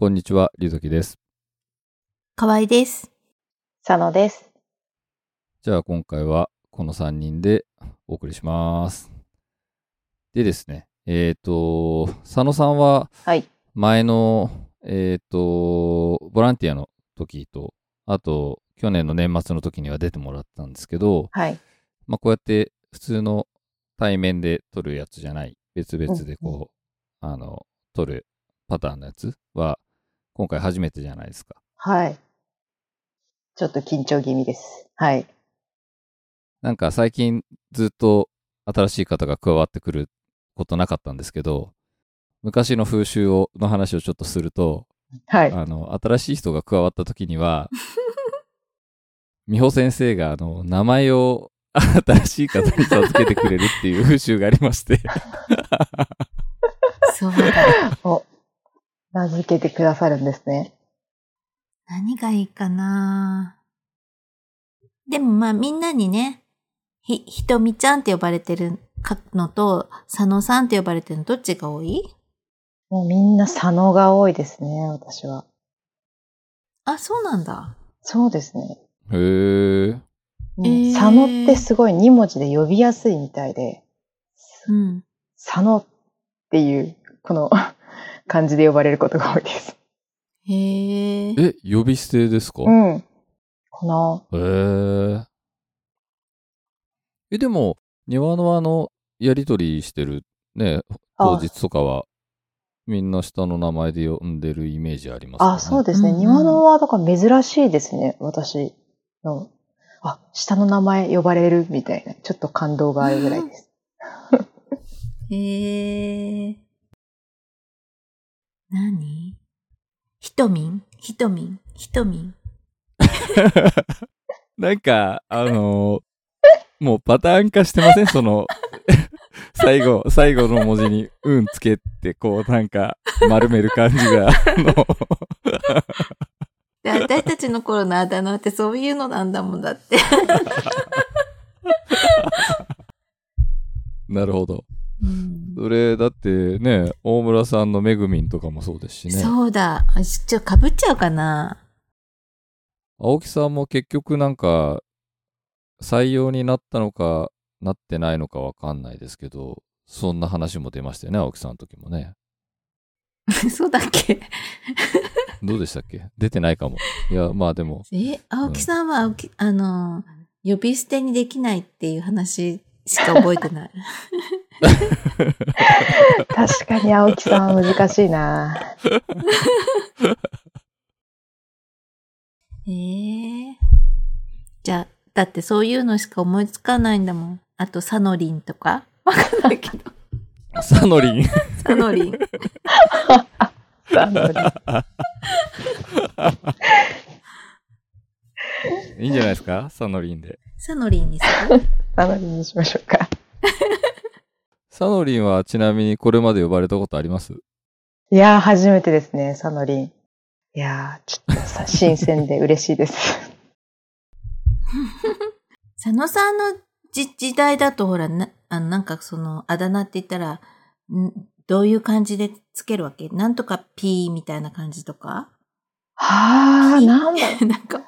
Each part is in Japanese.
こんにちは、りゅうときです。河合です。佐野です。じゃあ今回はこの3人でお送りします。でですね、えっ、と、佐野さんははい。前の、えっ、と、ボランティアの時と、あと去年の年末の時には出てもらったんですけど、はい。まあこうやって普通の対面で撮るやつじゃない、別々でこう、あの、撮るパターンのやつは今回初めてじゃないですか。はい。ちょっと緊張気味です。はい。なんか最近ずっと新しい方が加わってくることなかったんですけど、昔の風習をの話をちょっとすると、はい。あの、新しい人が加わった時には、美穂先生があの、名前を 新しい方に授けてくれるっていう風習がありまして、そうだ。お、名付けてくださるんですね。何がいいかな？でもまあみんなにね、ひ、ひとみちゃんって呼ばれてるのと、佐野さんって呼ばれてるのどっちが多い？もうみんな佐野が多いですね、私は。あ、そうなんだ。そうですね。へー。佐野ってすごい2文字で呼びやすいみたいで、うん。佐野っていう、この感じで呼ばれることが多いです。へえ。え、呼び捨てですか、うん。この、へー。え、でも、庭のあの、やりとりしてるね、当あ日とかは、みんな下の名前で呼んでるイメージありますよね。あ、そうですね。うんうん庭のは、だから珍しいですね、私の。あ、下の名前呼ばれるみたいな、ちょっと感動があるぐらいです。へえ。何？ひとみんひとみんひとみんなんか、あのーもうパターン化してません？その、最後、最後の文字に、うんつけて、こう、なんか、丸める感じが、あの、で私たちの頃のあだ名ってそういうのなんだもんだって。なるほど。うんそれ、だってね、大村さんのめぐみんとかもそうですしね。そうだ。あちょ、かぶっちゃうかな。青木さんも結局なんか、採用になったのか、なってないのかわかんないですけど、そんな話も出ましたよね、青木さんの時もね。そうだっけ？どうでしたっけ？出てないかも。いや、まあでも、え、青木さんは青木、あの、呼び捨てにできないっていう話しか覚えてない。確かに青木さんは難しいな ええじゃあ、だってそういうのしか思いつかないんだもん。あと、サノリンとかわかんないけど。サノリン。サノリン。佐野にいいんじゃないですか？サノリンで。サノリンにする？佐野にしましょうか。サノリンはちなみにこれまで呼ばれたことあります？いやー、初めてですね、佐野凛。いやー、ちょっとさ、新鮮で嬉しいです。佐野さんのじ時代だとほら、な、あの、なんかその、あだ名って言ったら、んどういう感じでつけるわけ？なんとかピーみたいな感じとか？はー、なんだなんか、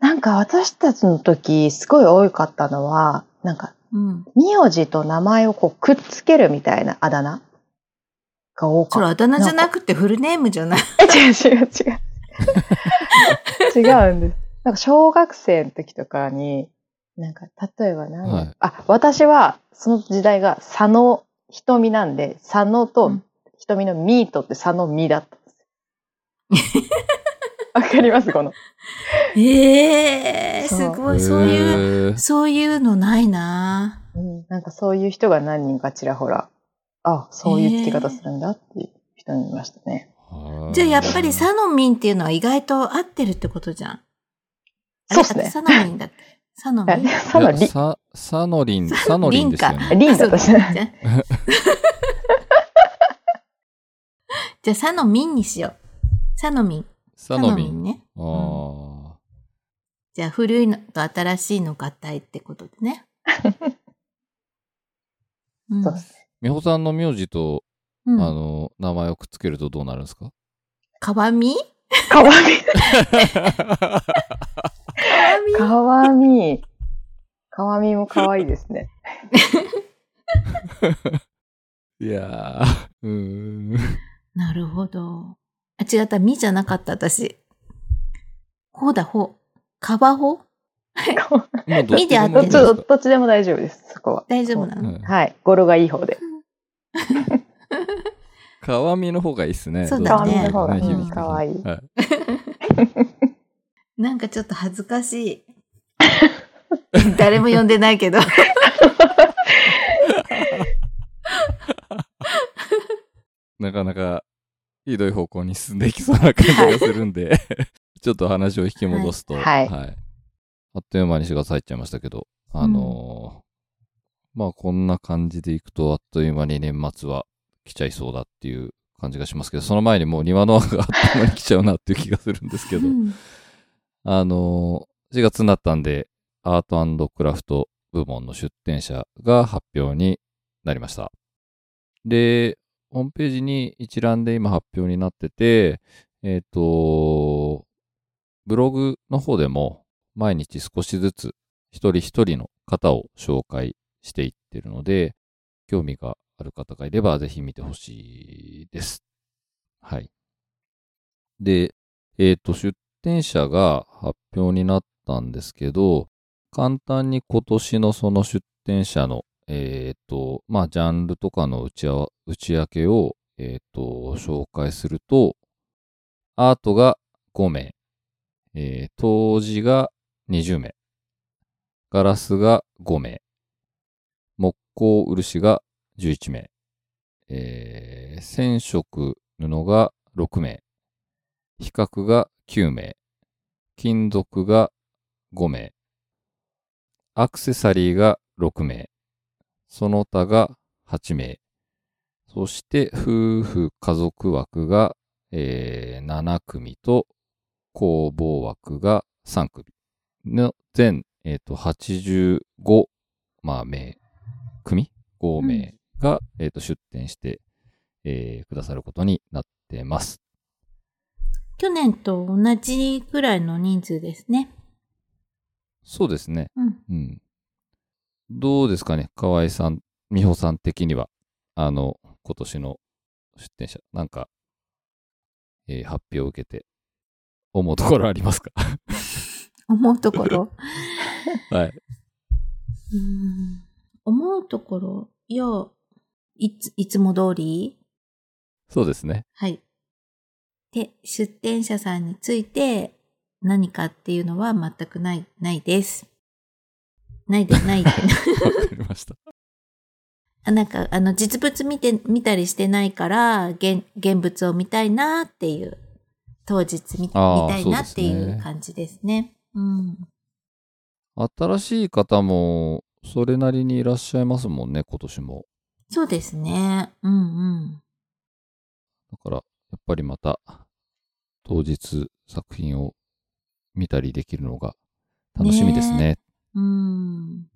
なんか私たちの時、すごい多かったのは、なんか、うん。名字と名前をこうくっつけるみたいなあだ名が多それかっあだ名じゃなくてフルネームじゃない違う違う違う。違うんです。なんか小学生の時とかに、なんか例えば何はいあ、私はその時代が佐野瞳なんで、佐野とうん瞳のミートって佐野ミだったんですよ。わかりますこの。ええそうすごい、そういう、う。そういうのないなうん、なんかそういう人が何人かちらほら、あ、そういう付け方するんだっていう人にいましたね。じゃあやっぱりサノミンっていうのは意外と合ってるってことじゃん。そうっすねあサノミンだって。サノミン？佐野り、ササノリン、サノリンですよね。リンだったしね。じゃあじゃあサノミンにしよう。サノミン。サノミン。ね。あじゃあ古いのと新しいの合体ってことでね。うんそうですね。美穂さんの名字と、うんあの、名前をくっつけるとどうなるんですか？かわみかわみ。かわみかわみ。かわみもかわいいですね。いやー、うーん。なるほど。あ、違った。みじゃなかった、私。ほだ、ほ。かばほ？もうどっちでもどっち、いいんですかどっちでも大丈夫です、そこは。大丈夫なの、うんはい。語呂がいい方で。皮身の方がいいっすね。そうだねかわみの方が、うんかわいい。はい。なんかちょっと恥ずかしい。誰も呼んでないけど。なかなかひどい方向に進んでいきそうな感じがするんで、ちょっと話を引き戻すと、はい。あっという間に4月入っちゃいましたけど、あのーまあこんな感じでいくとあっという間に年末は来ちゃいそうだっていう感じがしますけど、その前にもう庭の輪があっという間に来ちゃうなっていう気がするんですけど、うん。あのー4月になったんで、アートクラフト部門の出展者が発表になりました。で、ホームページに一覧で今発表になってて、えっ、と、ブログの方でも毎日少しずつ一人一人の方を紹介していってるので、興味がある方がいればぜひ見てほしいです。はい。で、えっ、と、出展者が発表になったんですけど、簡単に今年のその出展者の、えっ、と、まあ、ジャンルとかの打ちあわ打ち明けを、えっ、と、紹介すると、アートが5名、えー、陶磁が20名、ガラスが5名、木工漆が11名、えー、染色布が6名、比較が9名、金属が5名、アクセサリーが6名、その他が8名、そして夫婦家族枠が、えー7組と工房枠が3組の全、えーと85、まあ、名組？5名が、えーと出展して、えーくださることになってます。去年と同じくらいの人数ですね。そうですね。うん。うん。どうですかね河合さん、美穂さん的には、あの、今年の出展者、なんか、えー発表を受けて、思うところありますか？思うところ？はい。うーん思うところ、いや、いつ、いつも通り？そうですね。はい。で、出店者さんについて何かっていうのは全くない、ないです。ないで、ないで。わかりました。あなんか、あの、実物見て、見たりしてないから、現、現物を見たいなっていう、当日見見たいなっていそうですねう感じですね。うん。新しい方も、それなりにいらっしゃいますもんね、今年も。そうですね。うんうん。だから、やっぱりまた、当日作品を見たりできるのが楽しみですね。ねうん。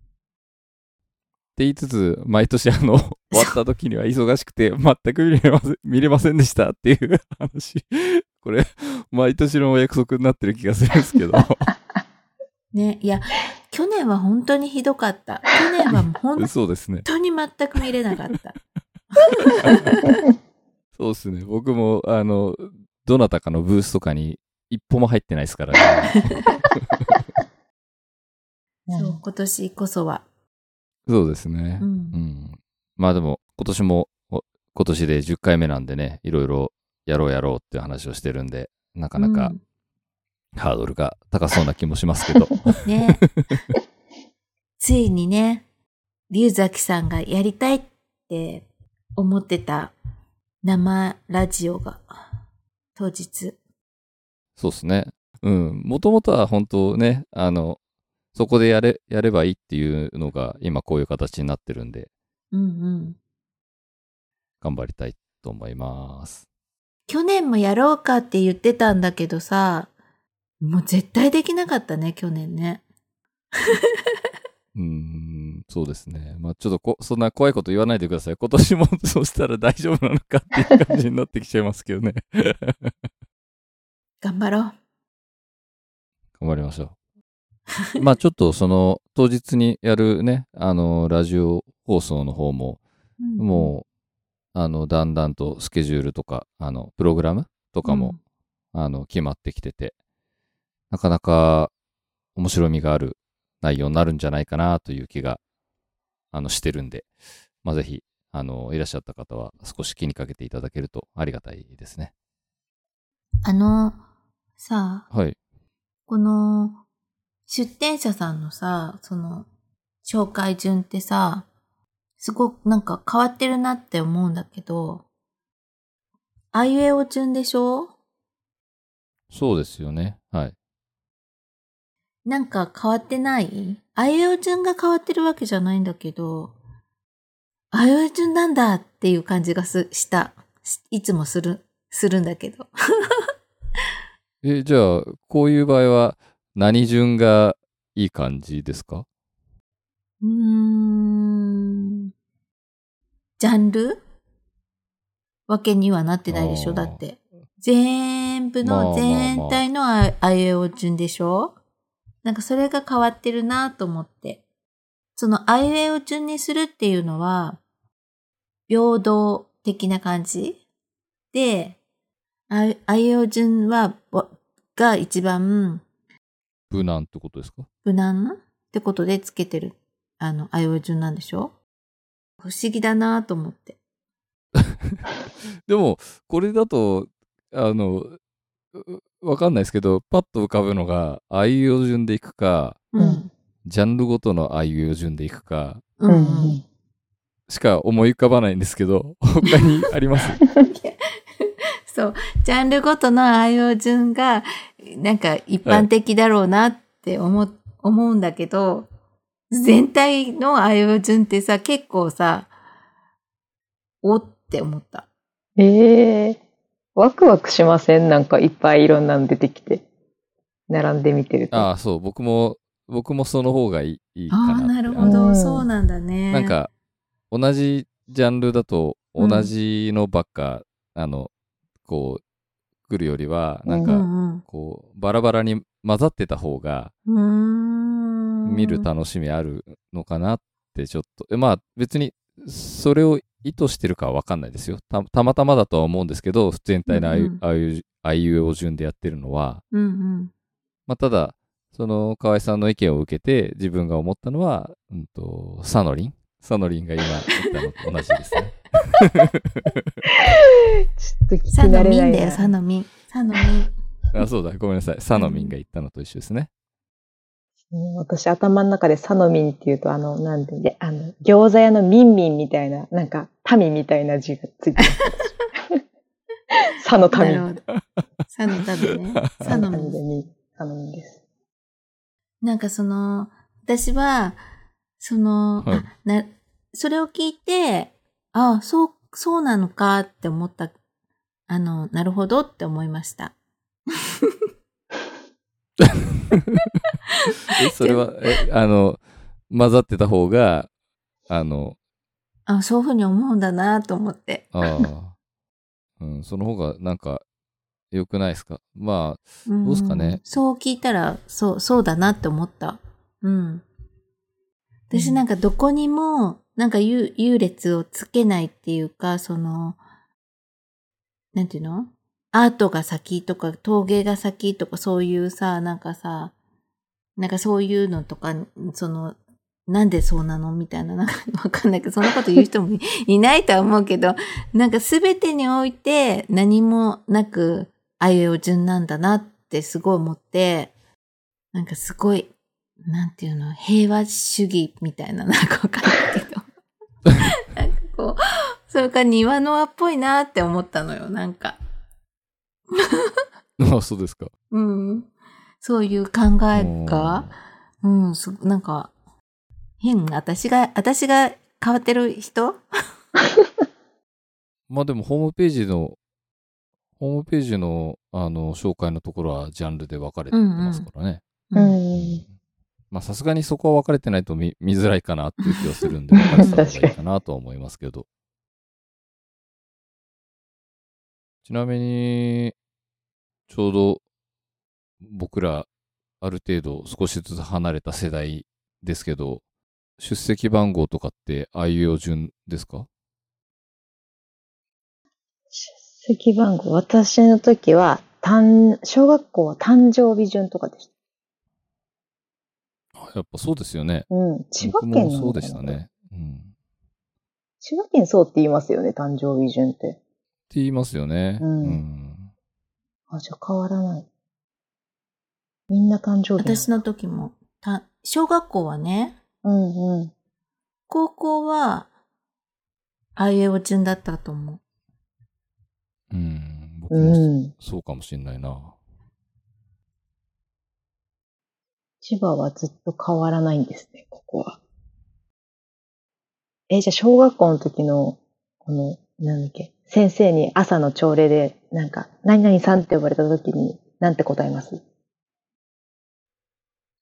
って言いつつ、毎年あの、終わった時には忙しくて、全く見れません見れませんでしたっていう 話。これ、毎年のお約束になってる気がするんですけど。ね、いや、去年は本当にひどかった。去年は本 そうですね。当に全く見れなかった。そうですね。僕も、あの、どなたかのブースとかに一歩も入ってないですからね。そう、今年こそは。そうですね。う。うんん。まあでも、今年も、お今年で10回目なんでね、いろいろやろうやろうっていう話をしてるんで、なかなかうんハードルが高そうな気もしますけど。ね。ついにね、龍崎さんがやりたいって思ってた生ラジオが当日。そうですね。うん。もともとは本当ね、あの、そこでやれ、やればいいっていうのが今こういう形になってるんで、うんうん。頑張りたいと思います。去年もやろうかって言ってたんだけどさ、もう絶対できなかったね、去年ね。うーん、そうですね。まあちょっとこ、そんな怖いこと言わないでください。今年もそうしたら大丈夫なのかっていう感じになってきちゃいますけどね。頑張ろう。頑張りましょう。まあちょっとその当日にやるね、あの、ラジオ放送の方も、もう、あの、だんだんとスケジュールとか、あの、プログラムとかも、あの、決まってきてて、なかなか面白みがある内容になるんじゃないかなという気が、あの、してるんで、まあぜひ、あの、いらっしゃった方は少し気にかけていただけるとありがたいですね。あの、さあ、はい。この、出店者さんのさ、その、紹介順ってさ、すごくなんか変わってるなって思うんだけど、あいうえお順でしょ？そうですよね。はい。なんか変わってない？あいうえお順が変わってるわけじゃないんだけど、あいうえお順なんだっていう感じがすした。しいつもする、するんだけど。え、じゃあ、こういう場合は何順がいい感じですか？うーん。ジャンル？わけにはなってないでしょだって。全部の全体のああいうえお順でしょ？なんかそれが変わってるなと思って。そのあいうえお順にするっていうのは、平等的な感じ？で、あいうえお順は、わが一番無難ってことですか？無難ってことでつけてる、あの、あいうえお順なんでしょ？不思議だなと思って。でも、これだと、あの、うわかんないですけど、パッと浮かぶのが、あいう順でいくか、うん。ジャンルごとのあいう順でいくか、うん。しか思い浮かばないんですけど、他にあります？そう。ジャンルごとのあいうえお順が、なんか一般的だろうなって思,、思うんだけど、全体のあいうえお順ってさ、結構さ、おって思った。ええワクワクしません？なんかいっぱいいろんなの出てきて。並んで見てると。ああ、そう、僕も、僕もその方がいいいいかああ、なるほうど。んそうなんだね。なん、か、同じジャンルだと、うん同じのばっか、あの、こう、来るよりは、なんうか、んこう、バラバラに混ざってた方が。見る楽しみあるのかなってちょっと、えまあ別にそれを意図してるかはわかんないですよた。たまたまだとは思うんですけど、全体のあいう,、うんうんああいう、あいうえお順でやってるのは、うんうん。まあただ、その河合さんの意見を受けて自分が思ったのは、うんと、サノリンサノリンが今言ったのと同じですね。ちょっと聞きサノ慣れないな。ミンだよ、サノミン。サノミン。あ、そうだ、ごめんなさい。サノミンが言ったのと一緒ですね。うん私頭の中でサノミンっていうと、あの、なんで、であの、餃子屋のミンミンみたいな、なんか、民みたいな字がついてます。サのな民。サノタビね。サノミン。民でミン、サノミンです。なんかその、私は、その、はいあな、それを聞いて、あそう、そうなのかって思った、あの、なるほどって思いました。え、それは、え、あの、混ざってた方が、あの、あそういうふうに思うんだなと思って。ああ。うん、その方がなんか良くないですか？まあ、どどうすかね？そう聞いたら、そう、そうだなって思った。うん。私なんかどこにも、なんか優優劣をつけないっていうか、その、なんていうの？アートが先とか陶芸が先とかそういうさ、なんかさ、なんかそういうのとか、その、なんでそうなの？みたいな、なんかわかんないけど、そんなこと言う人もい いないとは思うけど、なんかすべてにおいて何もなく、あいう順なんだなってすごい思って、なんかすごい、なんていうの、平和主義みたいな、なんかわかんないけど。なんかこう、それから庭の輪っぽいなって思ったのよ、なんか。あそうですか。うん。そういう考えが、うん、すなんか、変、私が、私が変わってる人？まあでもホームページの、ホームページの、あの、紹介のところはジャンルで分かれてますからね。ううんん。まあさすがにそこは分かれてないと見見づらいかなっていう気はするんで、分かれてた方がいいかなとは思いますけど。ちなみに、ちょうど僕ら、ある程度少しずつ離れた世代ですけど、出席番号とかってあいう順ですか？出席番号、私の時は、誕小学校は誕生日順とかでした。あやっぱそうですよね。うん。千葉僕県そうでした。ね。うん。って千葉県そうって言いますよね、誕生日順って。言いますよね。うんんあ、じゃあ変わらない。みんな誕生日。私の時も、た、小学校はね、うんうん。高校は、あいうえお順だったと思う。うん。僕うもん。そうかもしんないな。千葉はずっと変わらないんですね、ここは。え、じゃあ小学校の時の、この、なんだっけ、先生に朝の朝礼で、なんか、何々さんって呼ばれた時に、なんて答えます？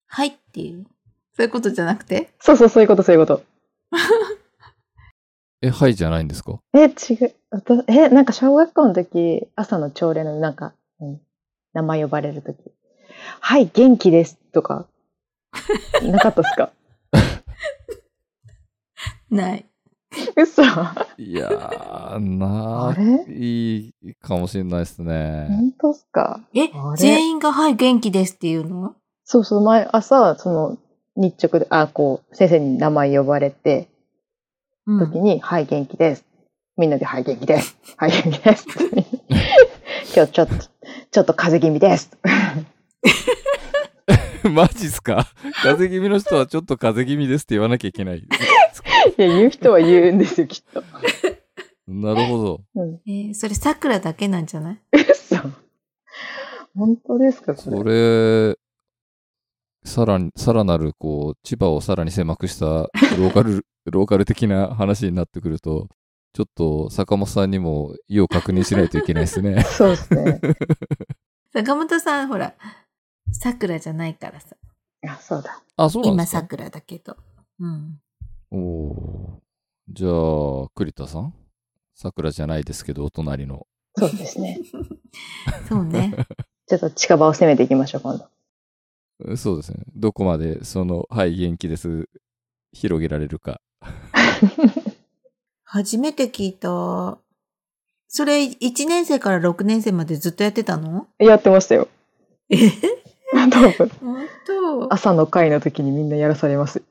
はいっていう？そういうことじゃなくて？そうそう、そういうこと、そういうこと。え、はいじゃないんですか？え、違う。え、なんか小学校の時、朝の朝礼のなんか、うん、名前呼ばれる時。はい、元気ですとか、なかったっすか？ない。嘘いやー、なあーれ？いいかもしれないですね。本当っすか？え全員がはい元気ですっていうのそうそう、前、朝、その、日直で、あ、こう、先生に名前呼ばれて、うん。時に、はい、元気です。みんなで、はい、元気です。はい、元気です。今日ちょっと、ちょっと風邪気味です。マジっすか？風邪気味の人はちょっと風邪気味ですって言わなきゃいけない。いや、言う人は言うんですよ、きっと。なるほど。うん。えーそれ桜だけなんじゃない？嘘。本当ですか、それ？それ、さらに、さらなる、こう、千葉をさらに狭くした ローカル、ローカル的な話になってくると、ちょっと坂本さんにも意を確認しないといけないですね。そうですね。坂本さん、ほら、桜じゃないからさ。あ、そうだ。あ、そうなんで今すか？桜だけど。うん。おーじゃあ、栗田さん？桜じゃないですけど、お隣の。そうですね。そうね。ちょっと近場を攻めていきましょう、今度。えそうですね。どこまで、その、はい、元気です？広げられるか。初めて聞いた。それ、1年生から6年生までずっとやってたの？やってましたよ。え？多分、本当朝の会の時にみんなやらされます。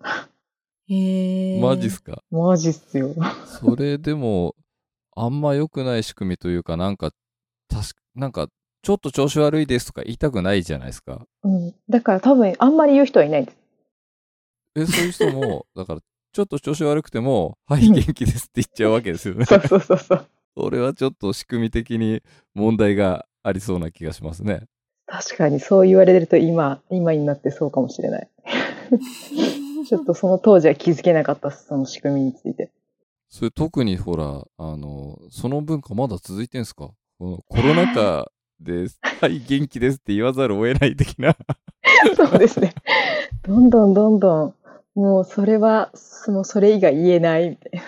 へえ。マジっすか？マジっすよ。それでも、あんま良くない仕組みというか、なんか、たし、なんか、ちょっと調子悪いですとか言いたくないじゃないですか。うん。だから多分、あんまり言う人はいないです。え、そういう人も、だから、ちょっと調子悪くても、はい、元気ですって言っちゃうわけですよね。そうそうそうそう。それはちょっと仕組み的に問題がありそうな気がしますね。確かにそう言われると今、今になってそうかもしれない。ちょっとその当時は気づけなかったその仕組みについて。それ特にほら、あの、その文化まだ続いてんすか？このコロナ禍で、はい、元気ですって言わざるを得ない的な。そうですね。どんどんどんどん、もうそれは、そのそれ以外言えないみたいな。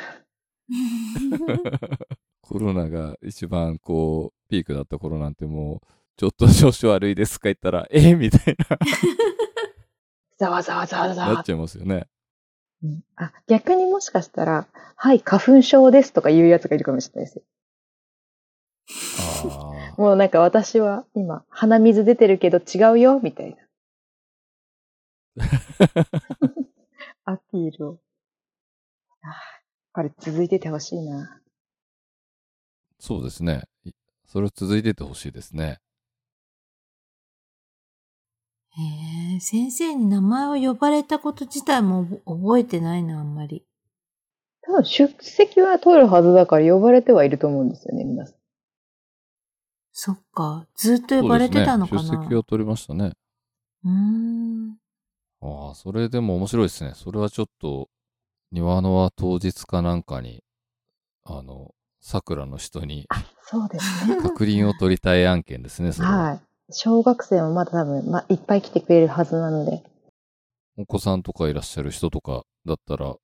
コロナが一番こう、ピークだった頃なんてもう、ちょっと調子悪いですか？言ったら、え？みたい ざわざわざわざな、なわっ。ちゃいますよね。うんあ、逆にもしかしたら、はい、花粉症ですとか言うやつがいるかもしれないですよ。もうなんか私は今、鼻水出てるけど違うよ、みたいな。アピールを。あこれ続いててほしいな。そうですね。いそれを続いててほしいですね。へえ、先生に名前を呼ばれたこと自体も覚えてないな、あんまり。多分出席は取るはずだから呼ばれてはいると思うんですよね、皆さん。そっか。ずっと呼ばれてたのかな。そうですね。出席を取りましたね。うーん。ああ、それでも面白いですね。それはちょっと、庭の輪当日かなんかに、あの、桜の人にそうですね。確認を取りたい案件ですね、それは。はい。小学生もまだ多分、まあ、いっぱい来てくれるはずなので。お子さんとかいらっしゃる人とかだったら、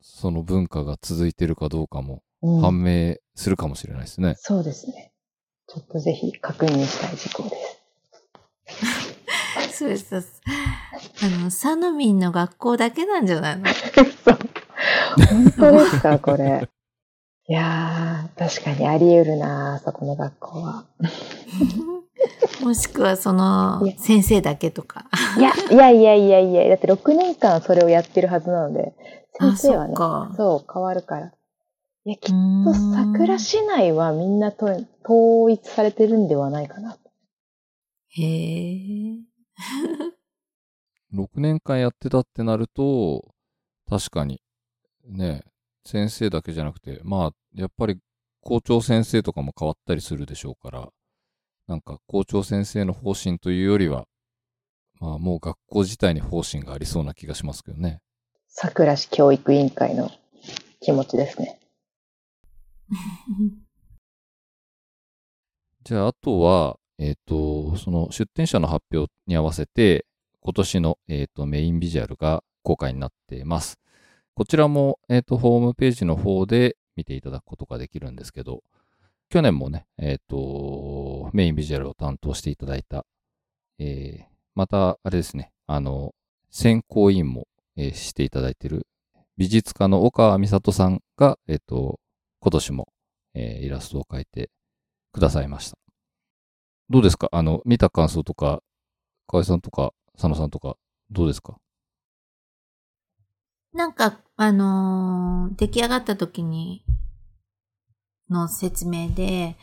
その文化が続いてるかどうかもうん判明するかもしれないですね。そうですね。ちょっとぜひ確認したい事項です。それさ、あの、サノミンの学校だけなんじゃないの？そう。本当ですか、これ。いやー、確かにあり得るなそこの学校は。もしくはその先生だけとか。いや、いやいやいやいや、だって6年間それをやってるはずなので、先生はね、あそっかそう、変わるから。いや、きっとん桜市内はみんなと統一されてるんではないかな。へえ。6年間やってたってなると、確かに、ね、先生だけじゃなくて、まあ、やっぱり校長先生とかも変わったりするでしょうから、なんか校長先生の方針というよりは、まあもう学校自体に方針がありそうな気がしますけどね。桜市教育委員会の気持ちですね。じゃあ、あとは、えっ、と、その出展者の発表に合わせて、今年の、えっとメインビジュアルが公開になっています。こちらも、えっ、と、ホームページの方で見ていただくことができるんですけど、去年もね、えっ、と、メインビジュアルを担当していただいた、えーまた、あれですね、あの、選考委員も、えーしていただいている美術家の岡美里さんが、えっ、と、今年も、えーイラストを描いてくださいました。どうですか？あの、見た感想とか、河合さんとか、佐野さんとか、どうですか？なんか、あのー出来上がった時に、の説明で、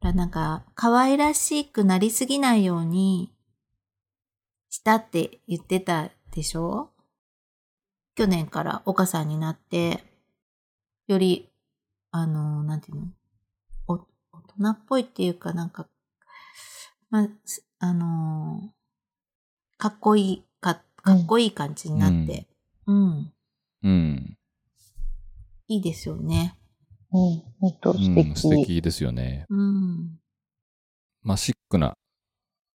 らなんか、可愛らしくなりすぎないようにしたって言ってたでしょ？去年から岡さんになって、より、あのーなんていうの？お大人っぽいっていうかなんか、まあ、すあのーかっこいいか、かっこいい感じになって、うんうん。いいですよね。うん、本当素うん、敵。素敵ですよね。うん。まあ、シックな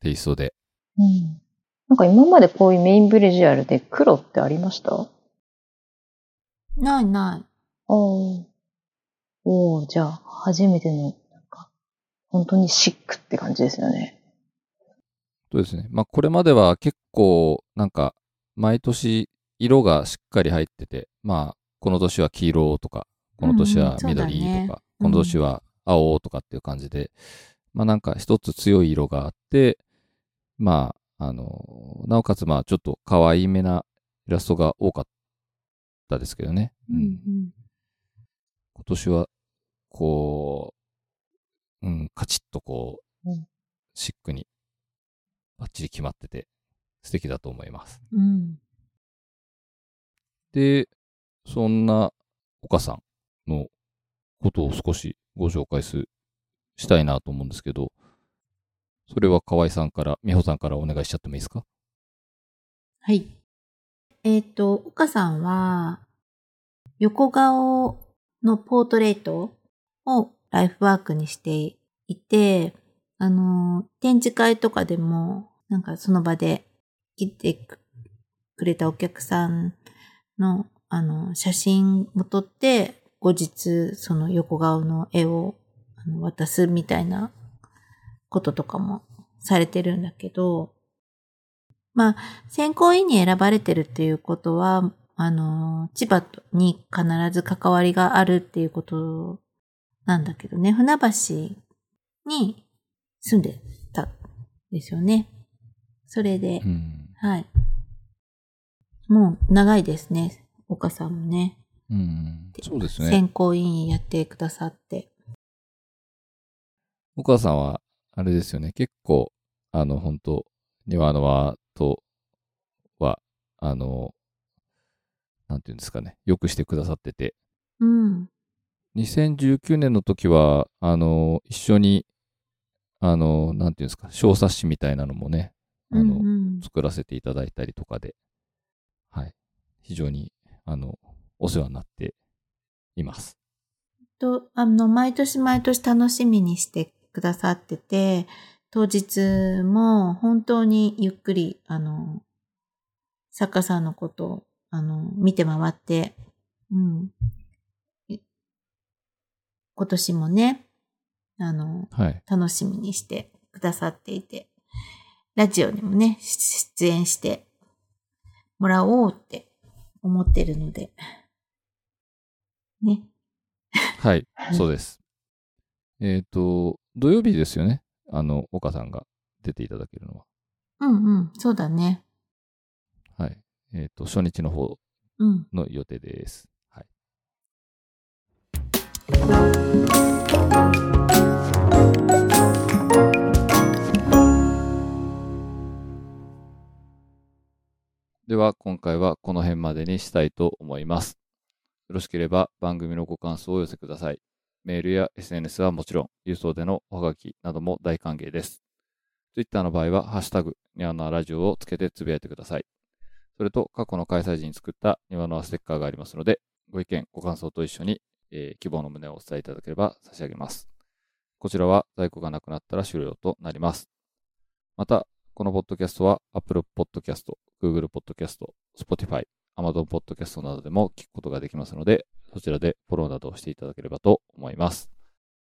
テイストで。うん。なんか今までこういうメインブレジュアルで黒ってありました？あないない。あ。おー、じゃあ、初めての、なんか、本当にシックって感じですよね。そうですね。まあ、これまでは結構、なんか、毎年、色がしっかり入ってて、まあ、この年は黄色とか、この年は緑とか、ねこの年は青とかっていう感じで、まあなんか一つ強い色があって、まあ、あの、なおかつまあちょっと可愛めなイラストが多かったですけどね。うんうん。今年は、こう、うん、カチッとこう、うんシックに、バッチリ決まってて、素敵だと思います。うん。で、そんな岡さんのことを少しご紹介すしたいなと思うんですけど、それは河合さんから、美穂さんからお願いしちゃってもいいですか？はい。えっ、と、岡さんは、横顔のポートレートをライフワークにしていて、あの、展示会とかでも、なんかその場で来てくれたお客さんの、あの、写真を撮って、後日、その横顔の絵を渡すみたいなこととかもされてるんだけど、まあ、選考委員に選ばれてるっていうことは、あの、千葉に必ず関わりがあるっていうことなんだけどね、船橋に住んでたんですよね。それで、うん。はい。もう長いですね、岡さんもね。うん。そうですね。選考委員やってくださって。岡さんは、あれですよね。結構、あの、本当庭の輪とは、あの、なんていうんですかね。よくしてくださってて、うん。2019年の時は、あの、一緒に、あの、なんていうんですか、小冊子みたいなのもね、あの、うんうん作らせていただいたりとかで、はい。非常に、あの、お世話になっています。と、あの、毎年毎年楽しみにしてくださってて、当日も本当にゆっくり、あの、作家さんのことを、あの、見て回って、うん。い今年もね、あの、はい。楽しみにしてくださっていて。ラジオにもね、出演してもらおうって思ってるので。ね。はいうん、そうです。えっ、と、土曜日ですよね。あの、岡さんが出ていただけるのは。うんうん、そうだね。はい。えっ、と、初日の方うん。の予定です。はい。では、今回はこの辺までにしたいと思います。よろしければ番組のご感想をお寄せください。メールや SNS はもちろん、郵送でのおはがきなども大歓迎です。Twitter の場合は、ハッシュタグ、ニワノアラジオをつけてつぶやいてください。それと、過去の開催時に作ったニワノアステッカーがありますので、ご意見、ご感想と一緒に、えー希望の旨をお伝えいただければ差し上げます。こちらは在庫がなくなったら終了となります。また、このポッドキャストは Apple Podcast、Google Podcast、Spotify、Amazon Podcast などでも聞くことができますので、そちらでフォローなどをしていただければと思います。